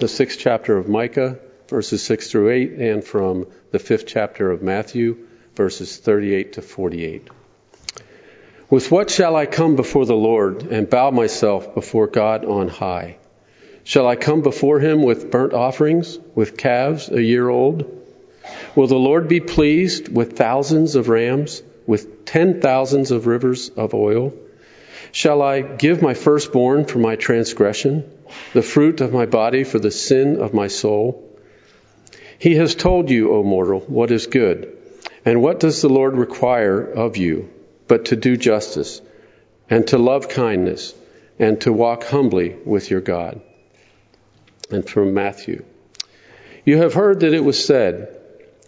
the sixth chapter of Micah, verses 6 through 8, and from the fifth chapter of Matthew, verses 38 to 48. With what shall I come before the Lord and bow myself before God on high? Shall I come before him with burnt offerings, with calves a year old? Will the Lord be pleased with thousands of rams, with ten thousands of rivers of oil? Shall I give my firstborn for my transgression, the fruit of my body for the sin of my soul? He has told you, O mortal, what is good. And what does the Lord require of you but to do justice, and to love kindness, and to walk humbly with your God? And from Matthew. You have heard that it was said,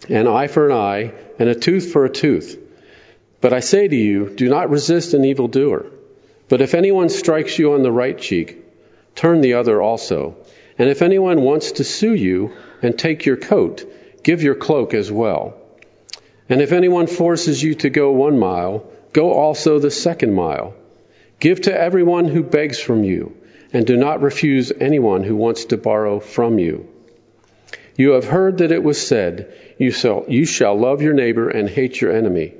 an eye for an eye, and a tooth for a tooth. But I say to you, do not resist an evildoer. But if anyone strikes you on the right cheek, turn the other also. And if anyone wants to sue you and take your coat, give your cloak as well. And if anyone forces you to go one mile, go also the second mile. Give to everyone who begs from you, and do not refuse anyone who wants to borrow from you. You have heard that it was said, you shall, you shall love your neighbor and hate your enemy.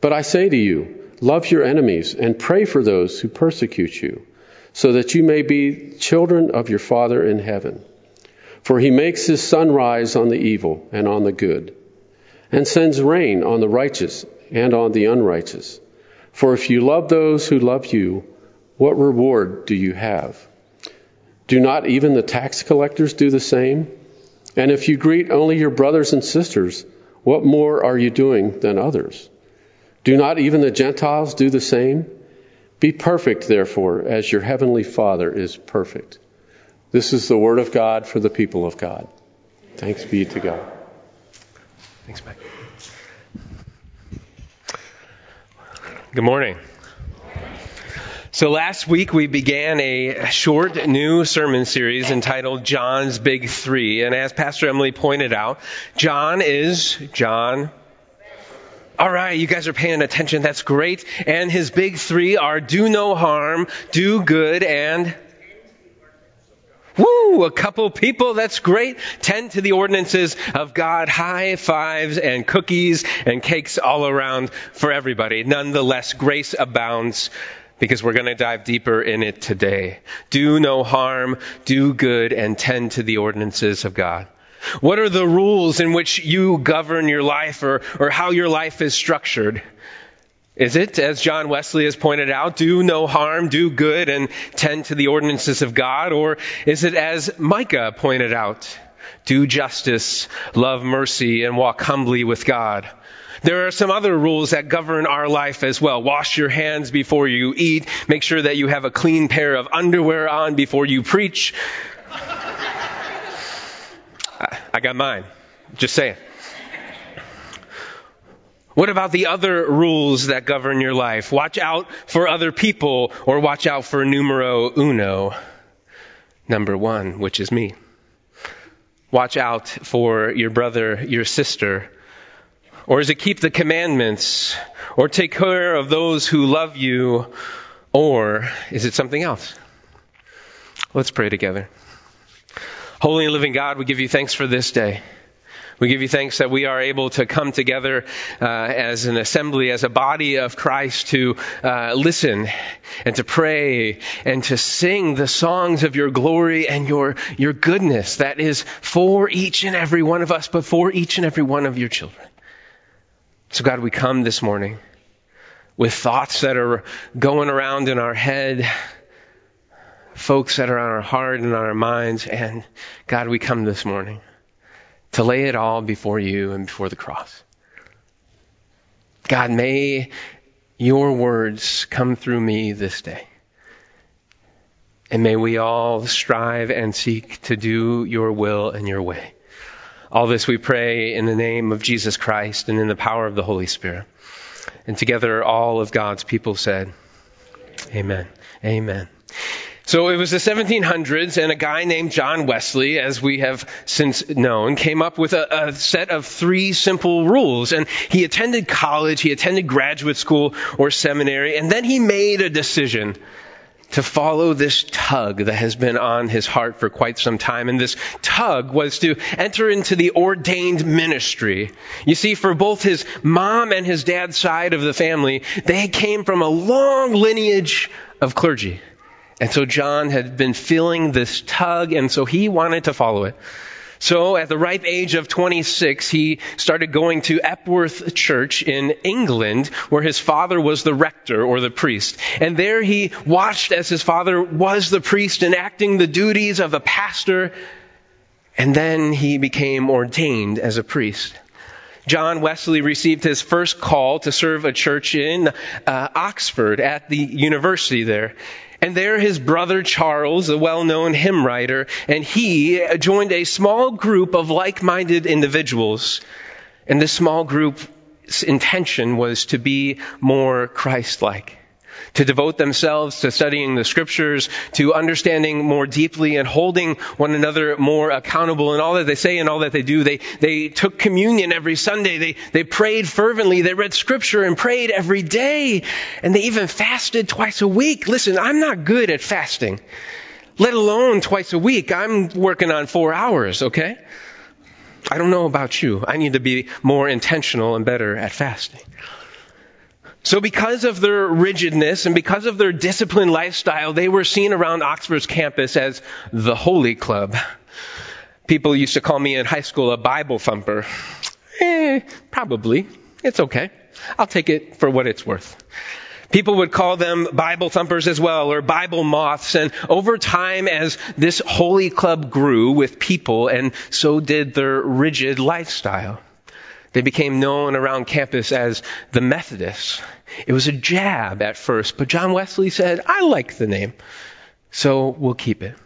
But I say to you, Love your enemies and pray for those who persecute you, so that you may be children of your Father in heaven. For he makes his sun rise on the evil and on the good, and sends rain on the righteous and on the unrighteous. For if you love those who love you, what reward do you have? Do not even the tax collectors do the same? And if you greet only your brothers and sisters, what more are you doing than others? Do not even the Gentiles do the same? Be perfect, therefore, as your heavenly Father is perfect. This is the word of God for the people of God. Thanks be to God. Thanks, Mike. Good morning. So last week we began a short new sermon series entitled John's Big Three. And as Pastor Emily pointed out, John is John all right, you guys are paying attention. That's great. And his big three are do no harm, do good, and Woo! A couple people, that's great. Tend to the ordinances of God. High fives and cookies and cakes all around for everybody. Nonetheless, grace abounds because we're going to dive deeper in it today. Do no harm, do good, and tend to the ordinances of God. What are the rules in which you govern your life or, or how your life is structured? Is it, as John Wesley has pointed out, do no harm, do good, and tend to the ordinances of God? Or is it, as Micah pointed out, do justice, love mercy, and walk humbly with God? There are some other rules that govern our life as well. Wash your hands before you eat. Make sure that you have a clean pair of underwear on before you preach. I got mine. Just saying. What about the other rules that govern your life? Watch out for other people or watch out for numero uno. Number one, which is me. Watch out for your brother, your sister. Or is it keep the commandments? Or take care of those who love you? Or is it something else? Let's pray together. Holy and living God, we give you thanks for this day. We give you thanks that we are able to come together uh, as an assembly, as a body of Christ, to uh, listen and to pray and to sing the songs of your glory and your your goodness that is for each and every one of us, but for each and every one of your children. So, God, we come this morning with thoughts that are going around in our head folks that are on our heart and on our minds. And God, we come this morning to lay it all before you and before the cross. God, may your words come through me this day. And may we all strive and seek to do your will and your way. All this we pray in the name of Jesus Christ and in the power of the Holy Spirit. And together all of God's people said, Amen. Amen. So it was the 1700s, and a guy named John Wesley, as we have since known, came up with a, a, set of three simple rules. And he attended college, he attended graduate school or seminary, and then he made a decision to follow this tug that has been on his heart for quite some time. And this tug was to enter into the ordained ministry. You see, for both his mom and his dad's side of the family, they came from a long lineage of clergy. And so John had been feeling this tug, and so he wanted to follow it. So at the ripe age of 26, he started going to Epworth Church in England, where his father was the rector or the priest. And there he watched as his father was the priest enacting the duties of a pastor, and then he became ordained as a priest. John Wesley received his first call to serve a church in uh, Oxford at the university there. And there his brother Charles, a well-known hymn writer, and he joined a small group of like-minded individuals. And this small group's intention was to be more Christ-like to devote themselves to studying the scriptures, to understanding more deeply and holding one another more accountable in all that they say and all that they do. They, they took communion every Sunday. They, they prayed fervently. They read scripture and prayed every day. And they even fasted twice a week. Listen, I'm not good at fasting, let alone twice a week. I'm working on four hours, okay? I don't know about you. I need to be more intentional and better at fasting. So because of their rigidness and because of their disciplined lifestyle, they were seen around Oxford's campus as the Holy Club. People used to call me in high school a Bible thumper. Eh, probably. It's okay. I'll take it for what it's worth. People would call them Bible thumpers as well, or Bible moths. And over time, as this holy club grew with people, and so did their rigid lifestyle. They became known around campus as the Methodists. It was a jab at first, but John Wesley said, I like the name, so we'll keep it.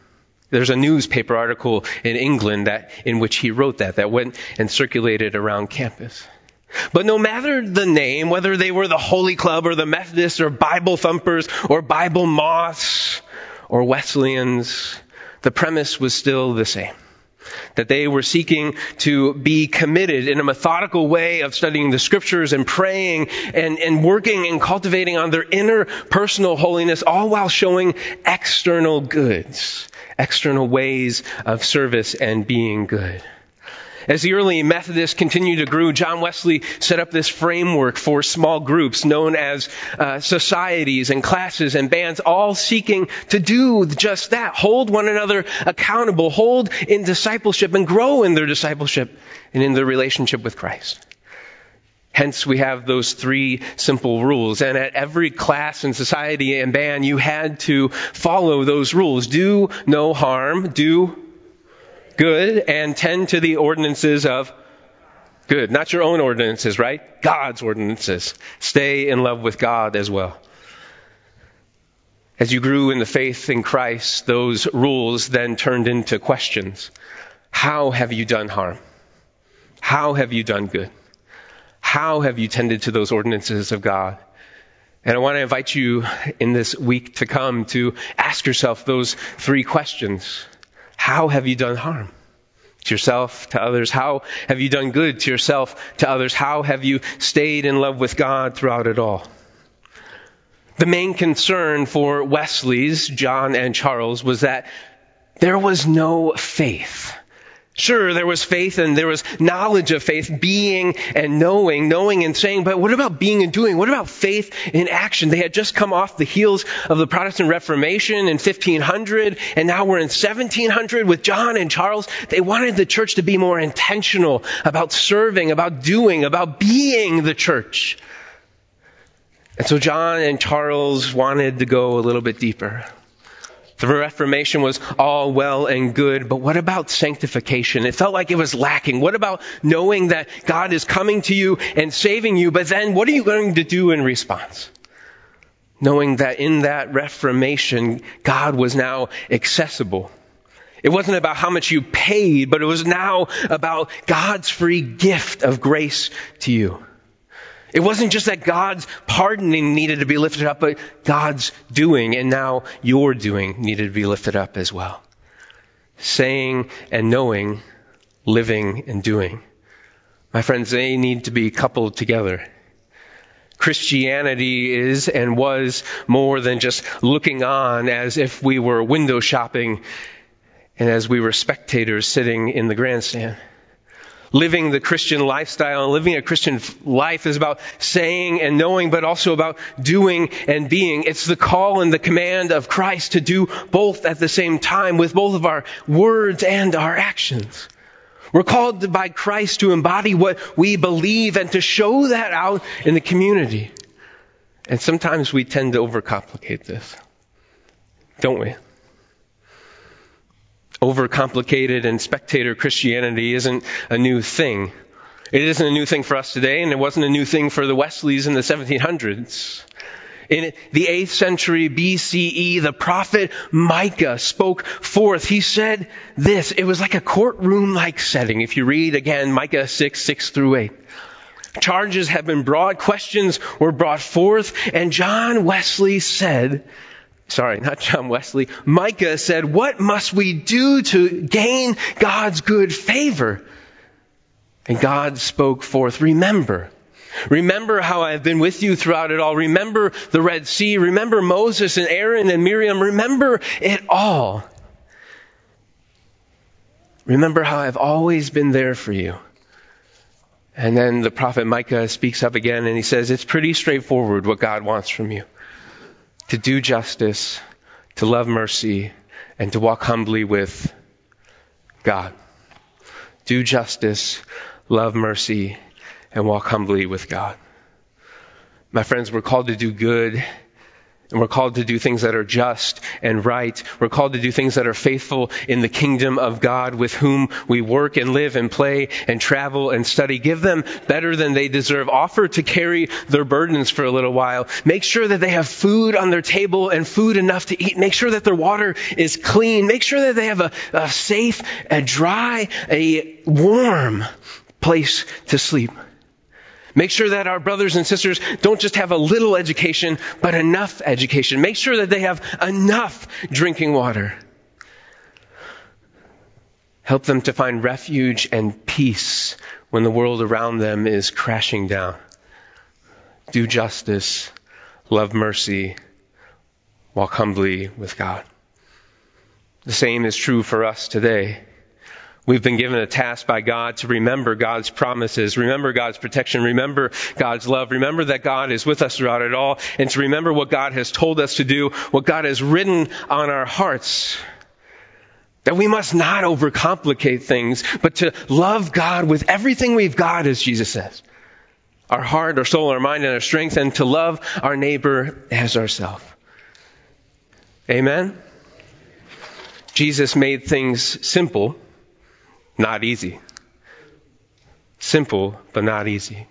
There's a newspaper article in England that, in which he wrote that, that went and circulated around campus. But no matter the name, whether they were the Holy Club or the Methodists or Bible thumpers or Bible moths or Wesleyans, the premise was still the same that they were seeking to be committed in a methodical way of studying the scriptures and praying and, and working and cultivating on their inner personal holiness, all while showing external goods, external ways of service and being good. As the early Methodists continued to grow, John Wesley set up this framework for small groups known as uh, societies and classes and bands, all seeking to do just that. Hold one another accountable, hold in discipleship and grow in their discipleship and in their relationship with Christ. Hence, we have those three simple rules. And at every class and society and band, you had to follow those rules. Do no harm. Do good and tend to the ordinances of good. Not your own ordinances, right? God's ordinances. Stay in love with God as well. As you grew in the faith in Christ, those rules then turned into questions. How have you done harm? How have you done good? How have you tended to those ordinances of God? And I want to invite you in this week to come to ask yourself those three questions. How have you done harm? To yourself, to others? How have you done good to yourself, to others? How have you stayed in love with God throughout it all? The main concern for Wesley's, John and Charles, was that there was no faith Sure, there was faith and there was knowledge of faith, being and knowing, knowing and saying, but what about being and doing? What about faith in action? They had just come off the heels of the Protestant Reformation in 1500, and now we're in 1700 with John and Charles. They wanted the church to be more intentional about serving, about doing, about being the church. And so John and Charles wanted to go a little bit deeper. The Reformation was all well and good, but what about sanctification? It felt like it was lacking. What about knowing that God is coming to you and saving you, but then what are you going to do in response? Knowing that in that Reformation, God was now accessible. It wasn't about how much you paid, but it was now about God's free gift of grace to you. It wasn't just that God's pardoning needed to be lifted up, but God's doing and now your doing needed to be lifted up as well. Saying and knowing, living and doing. My friends, they need to be coupled together. Christianity is and was more than just looking on as if we were window shopping and as we were spectators sitting in the grandstand. Living the Christian lifestyle and living a Christian life is about saying and knowing, but also about doing and being. It's the call and the command of Christ to do both at the same time with both of our words and our actions. We're called by Christ to embody what we believe and to show that out in the community. And sometimes we tend to overcomplicate this, don't we? Overcomplicated and spectator Christianity isn't a new thing. It isn't a new thing for us today, and it wasn't a new thing for the Wesleys in the 1700s. In the 8th century BCE, the prophet Micah spoke forth. He said this. It was like a courtroom like setting. If you read again Micah 6, 6 through 8. Charges have been brought, questions were brought forth, and John Wesley said, sorry, not John Wesley, Micah said, what must we do to gain God's good favor? And God spoke forth, remember, Remember how I have been with you throughout it all. Remember the Red Sea. Remember Moses and Aaron and Miriam. Remember it all. Remember how I've always been there for you. And then the prophet Micah speaks up again and he says, It's pretty straightforward what God wants from you to do justice, to love mercy, and to walk humbly with God. Do justice, love mercy, and walk humbly with God. My friends, we're called to do good and we're called to do things that are just and right. We're called to do things that are faithful in the kingdom of God with whom we work and live and play and travel and study. Give them better than they deserve. Offer to carry their burdens for a little while. Make sure that they have food on their table and food enough to eat. Make sure that their water is clean. Make sure that they have a, a safe, a dry, a warm place to sleep. Make sure that our brothers and sisters don't just have a little education, but enough education. Make sure that they have enough drinking water. Help them to find refuge and peace when the world around them is crashing down. Do justice, love mercy, walk humbly with God. The same is true for us today. We've been given a task by God to remember God's promises, remember God's protection, remember God's love, remember that God is with us throughout it all, and to remember what God has told us to do, what God has written on our hearts. That we must not overcomplicate things, but to love God with everything we've got, as Jesus says. Our heart, our soul, our mind, and our strength, and to love our neighbor as ourselves. Amen? Jesus made things simple not easy. Simple, but not easy.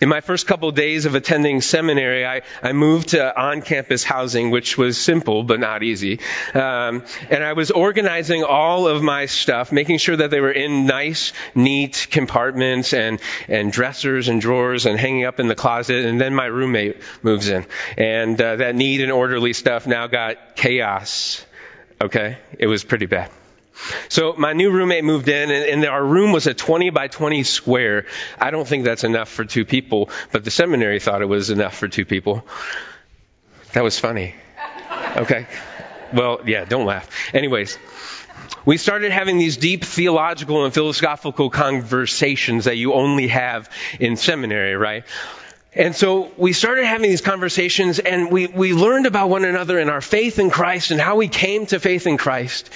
In my first couple of days of attending seminary, I, I moved to on-campus housing, which was simple but not easy. Um, and I was organizing all of my stuff, making sure that they were in nice, neat compartments and and dressers and drawers and hanging up in the closet. And then my roommate moves in, and uh, that neat and orderly stuff now got chaos. Okay, it was pretty bad. So my new roommate moved in and, and, our room was a 20 by 20 square. I don't think that's enough for two people, but the seminary thought it was enough for two people. That was funny. Okay. Well, yeah, don't laugh. Anyways, we started having these deep theological and philosophical conversations that you only have in seminary, right? And so we started having these conversations and we, we learned about one another and our faith in Christ and how we came to faith in Christ.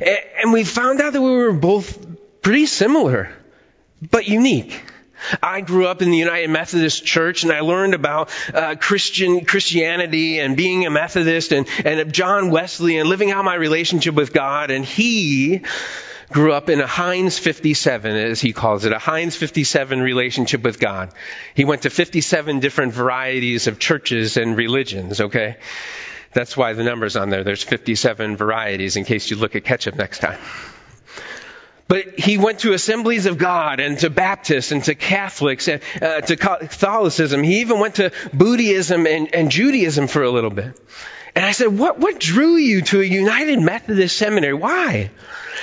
And we found out that we were both pretty similar, but unique. I grew up in the United Methodist Church and I learned about uh, Christian Christianity and being a Methodist and, and John Wesley and living out my relationship with God. And he grew up in a Heinz 57, as he calls it, a Heinz 57 relationship with God. He went to 57 different varieties of churches and religions, okay? That's why the number's on there. There's 57 varieties in case you look at ketchup next time. But he went to Assemblies of God and to Baptists and to Catholics and uh, to Catholicism. He even went to Buddhism and, and Judaism for a little bit. And I said, what, what drew you to a United Methodist seminary? Why?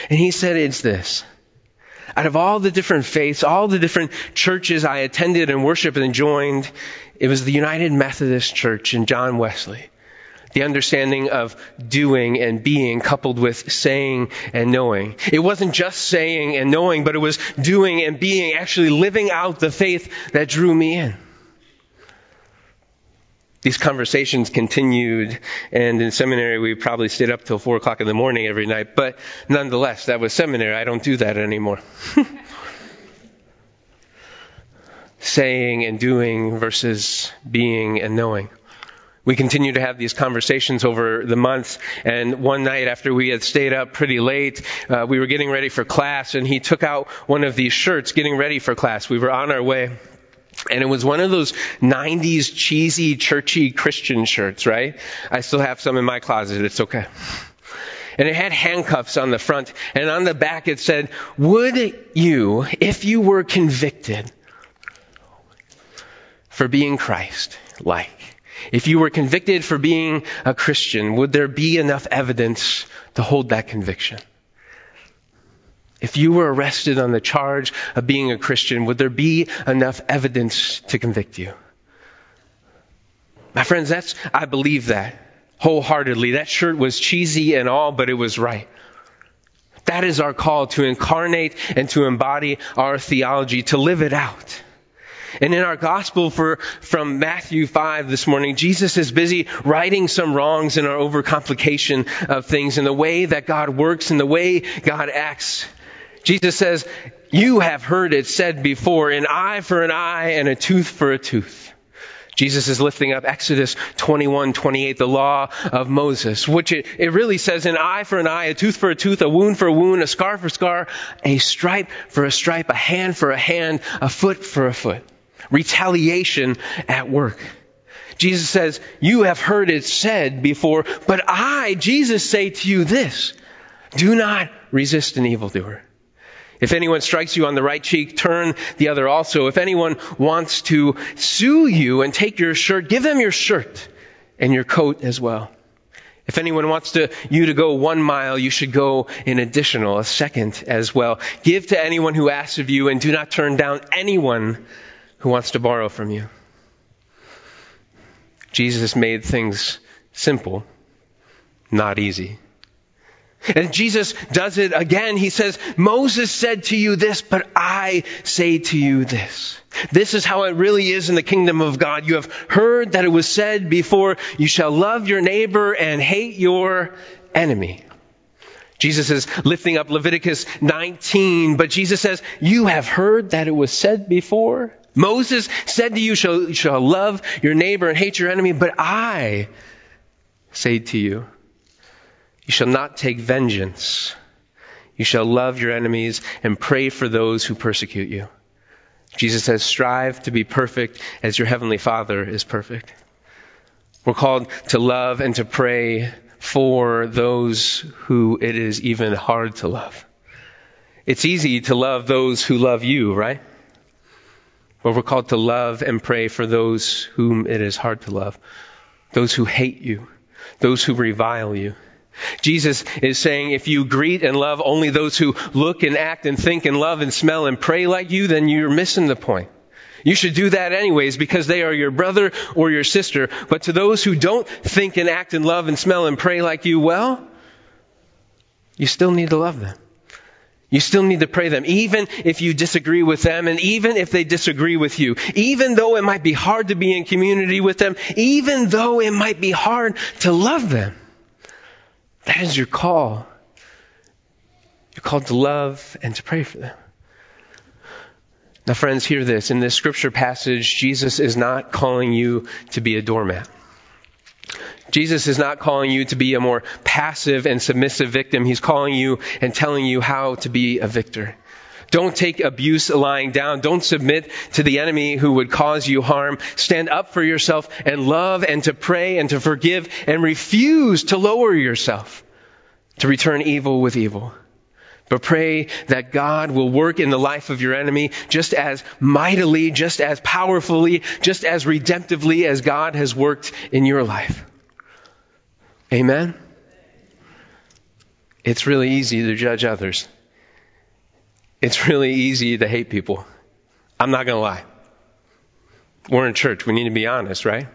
And he said, it's this. Out of all the different faiths, all the different churches I attended and worshiped and joined, it was the United Methodist Church and John Wesley. The understanding of doing and being coupled with saying and knowing. It wasn't just saying and knowing, but it was doing and being, actually living out the faith that drew me in. These conversations continued, and in seminary we probably stayed up till four o'clock in the morning every night, but nonetheless, that was seminary. I don't do that anymore. Saying and doing versus being and knowing. We continued to have these conversations over the months, and one night after we had stayed up pretty late, uh, we were getting ready for class, and he took out one of these shirts, getting ready for class. We were on our way. And it was one of those 90s cheesy, churchy Christian shirts, right? I still have some in my closet. It's okay. And it had handcuffs on the front, and on the back it said, Would you, if you were convicted for being Christ like, if you were convicted for being a Christian, would there be enough evidence to hold that conviction? If you were arrested on the charge of being a Christian, would there be enough evidence to convict you? My friends, that's, I believe that wholeheartedly. That shirt was cheesy and all, but it was right. That is our call to incarnate and to embody our theology, to live it out. And in our gospel for, from Matthew 5 this morning, Jesus is busy righting some wrongs in our overcomplication of things, in the way that God works, in the way God acts. Jesus says, You have heard it said before, an eye for an eye and a tooth for a tooth. Jesus is lifting up Exodus 21, 28, the law of Moses, which it, it really says an eye for an eye, a tooth for a tooth, a wound for a wound, a scar for a scar, a stripe for a stripe, a hand for a hand, a foot for a foot. Retaliation at work. Jesus says, you have heard it said before, but I, Jesus, say to you this, do not resist an evildoer. If anyone strikes you on the right cheek, turn the other also. If anyone wants to sue you and take your shirt, give them your shirt and your coat as well. If anyone wants to, you to go one mile, you should go an additional, a second as well. Give to anyone who asks of you and do not turn down anyone who wants to borrow from you. Jesus made things simple, not easy. And Jesus does it again. He says, Moses said to you this, but I say to you this. This is how it really is in the kingdom of God. You have heard that it was said before, you shall love your neighbor and hate your enemy. Jesus is lifting up Leviticus 19, but Jesus says, you have heard that it was said before. Moses said to you, shall, shall love your neighbor and hate your enemy, but I say to you, you shall not take vengeance. You shall love your enemies and pray for those who persecute you. Jesus says, strive to be perfect as your heavenly Father is perfect. We're called to love and to pray for those who it is even hard to love. It's easy to love those who love you, right? But we're called to love and pray for those whom it is hard to love. Those who hate you. Those who revile you. Jesus is saying if you greet and love only those who look and act and think and love and smell and pray like you, then you're missing the point. You should do that anyways because they are your brother or your sister. But to those who don't think and act and love and smell and pray like you, well, you still need to love them. You still need to pray them, even if you disagree with them and even if they disagree with you. Even though it might be hard to be in community with them, even though it might be hard to love them. That is your call. You're called to love and to pray for them. Now, friends, hear this. In this scripture passage, Jesus is not calling you to be a doormat. Jesus is not calling you to be a more passive and submissive victim. He's calling you and telling you how to be a victor. Don't take abuse lying down. Don't submit to the enemy who would cause you harm. Stand up for yourself and love and to pray and to forgive and refuse to lower yourself to return evil with evil. But pray that God will work in the life of your enemy just as mightily, just as powerfully, just as redemptively as God has worked in your life. Amen? It's really easy to judge others. It's really easy to hate people. I'm not going to lie. We're in church. We need to be honest, right?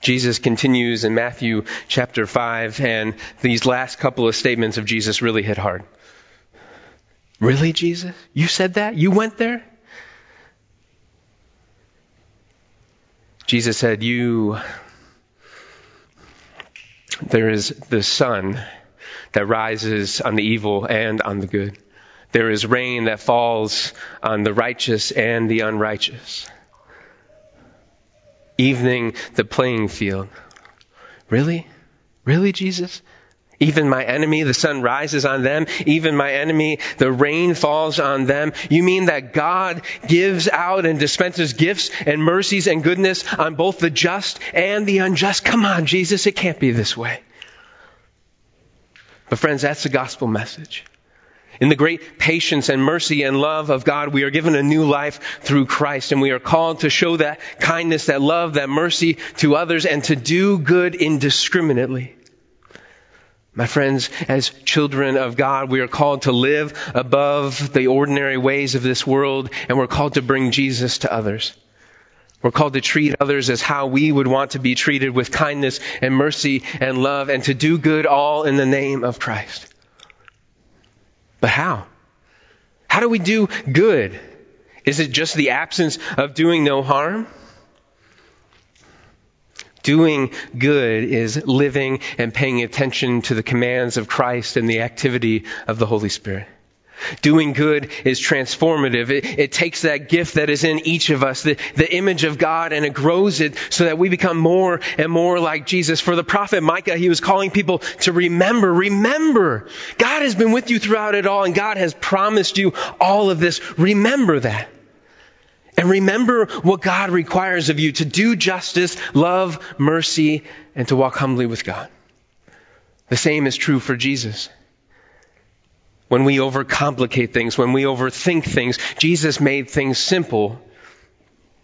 Jesus continues in Matthew chapter 5, and these last couple of statements of Jesus really hit hard. Really, Jesus? You said that? You went there? Jesus said, You. There is the sun that rises on the evil and on the good. There is rain that falls on the righteous and the unrighteous. Evening the playing field. Really? Really, Jesus? Even my enemy, the sun rises on them. Even my enemy, the rain falls on them. You mean that God gives out and dispenses gifts and mercies and goodness on both the just and the unjust? Come on, Jesus, it can't be this way. But friends, that's the gospel message. In the great patience and mercy and love of God, we are given a new life through Christ, and we are called to show that kindness, that love, that mercy to others, and to do good indiscriminately. My friends, as children of God, we are called to live above the ordinary ways of this world, and we're called to bring Jesus to others. We're called to treat others as how we would want to be treated with kindness and mercy and love, and to do good all in the name of Christ. But how? How do we do good? Is it just the absence of doing no harm? Doing good is living and paying attention to the commands of Christ and the activity of the Holy Spirit. Doing good is transformative. It, it, takes that gift that is in each of us, the, the image of God, and it grows it so that we become more and more like Jesus. For the prophet Micah, he was calling people to remember, remember. God has been with you throughout it all, and God has promised you all of this. Remember that. And remember what God requires of you to do justice, love, mercy, and to walk humbly with God. The same is true for Jesus. When we overcomplicate things, when we overthink things, Jesus made things simple,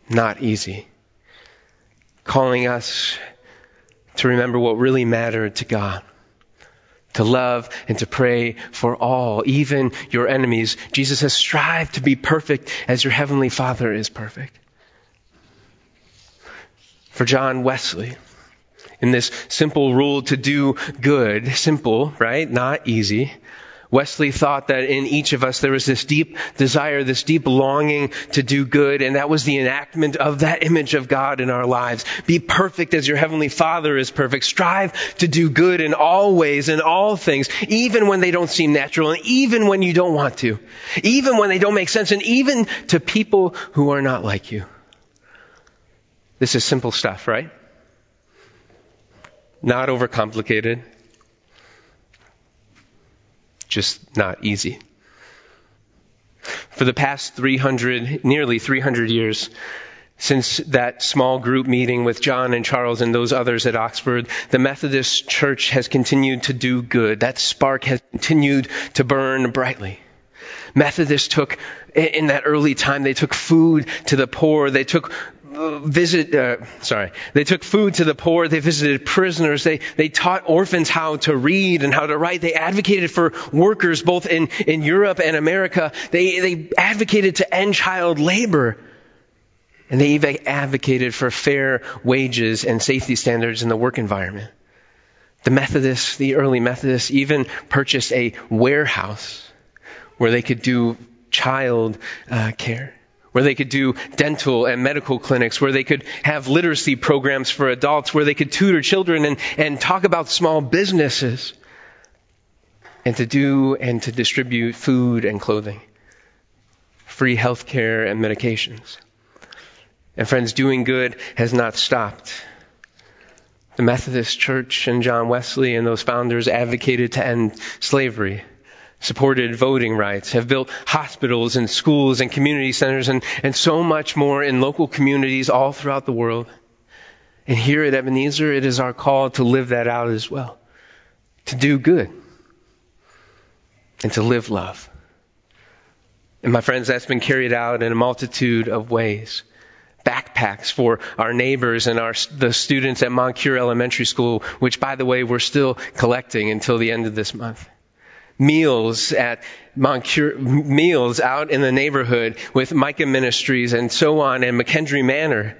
not easy. Calling us to remember what really mattered to God to love and to pray for all, even your enemies. Jesus says, strive to be perfect as your heavenly Father is perfect. For John Wesley, in this simple rule to do good, simple, right? Not easy. Wesley thought that in each of us there was this deep desire, this deep longing to do good, and that was the enactment of that image of God in our lives. Be perfect as your heavenly Father is perfect. Strive to do good in all ways, in all things, even when they don't seem natural, and even when you don't want to, even when they don't make sense, and even to people who are not like you. This is simple stuff, right? Not overcomplicated just not easy. For the past 300, nearly 300 years, since that small group meeting with John and Charles and those others at Oxford, the Methodist Church has continued to do good. That spark has continued to burn brightly. Methodists took, in that early time, they took food to the poor. They took visit, uh, sorry, they took food to the poor. They visited prisoners. They, they taught orphans how to read and how to write. They advocated for workers both in, in Europe and America. They, they advocated to end child labor. And they even advocated for fair wages and safety standards in the work environment. The Methodists, the early Methodists, even purchased a warehouse where they could do child uh, care where they could do dental and medical clinics, where they could have literacy programs for adults, where they could tutor children and, and talk about small businesses, and to do and to distribute food and clothing, free health care and medications. And friends, doing good has not stopped. The Methodist Church and John Wesley and those founders advocated to end slavery supported voting rights, have built hospitals and schools and community centers and, and so much more in local communities all throughout the world. And here at Ebenezer, it is our call to live that out as well. To do good. And to live love. And my friends, that's been carried out in a multitude of ways. Backpacks for our neighbors and our, the students at Moncure Elementary School, which by the way, we're still collecting until the end of this month meals at Moncure, meals out in the neighborhood with Micah Ministries and so on and McKendree Manor.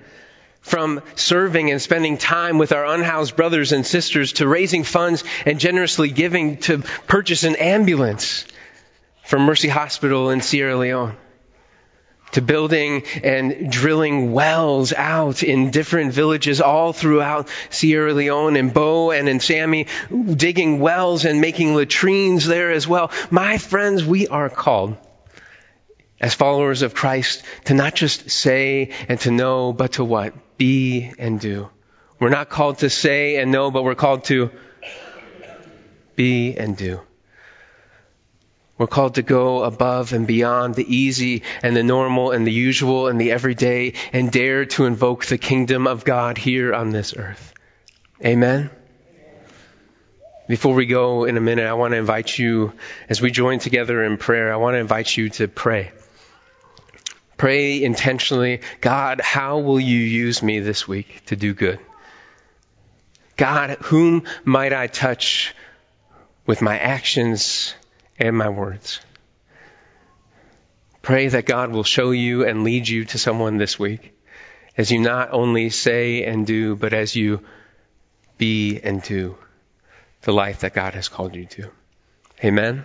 From serving and spending time with our unhoused brothers and sisters to raising funds and generously giving to purchase an ambulance from Mercy Hospital in Sierra Leone to building and drilling wells out in different villages all throughout Sierra Leone and Bo and in Sammy, digging wells and making latrines there as well. My friends, we are called as followers of Christ to not just say and to know, but to what? Be and do. We're not called to say and know, but we're called to be and do. We're called to go above and beyond the easy and the normal and the usual and the everyday and dare to invoke the kingdom of God here on this earth. Amen. Before we go in a minute, I want to invite you, as we join together in prayer, I want to invite you to pray. Pray intentionally, God, how will you use me this week to do good? God, whom might I touch with my actions and my words. Pray that God will show you and lead you to someone this week as you not only say and do, but as you be and do the life that God has called you to. Amen.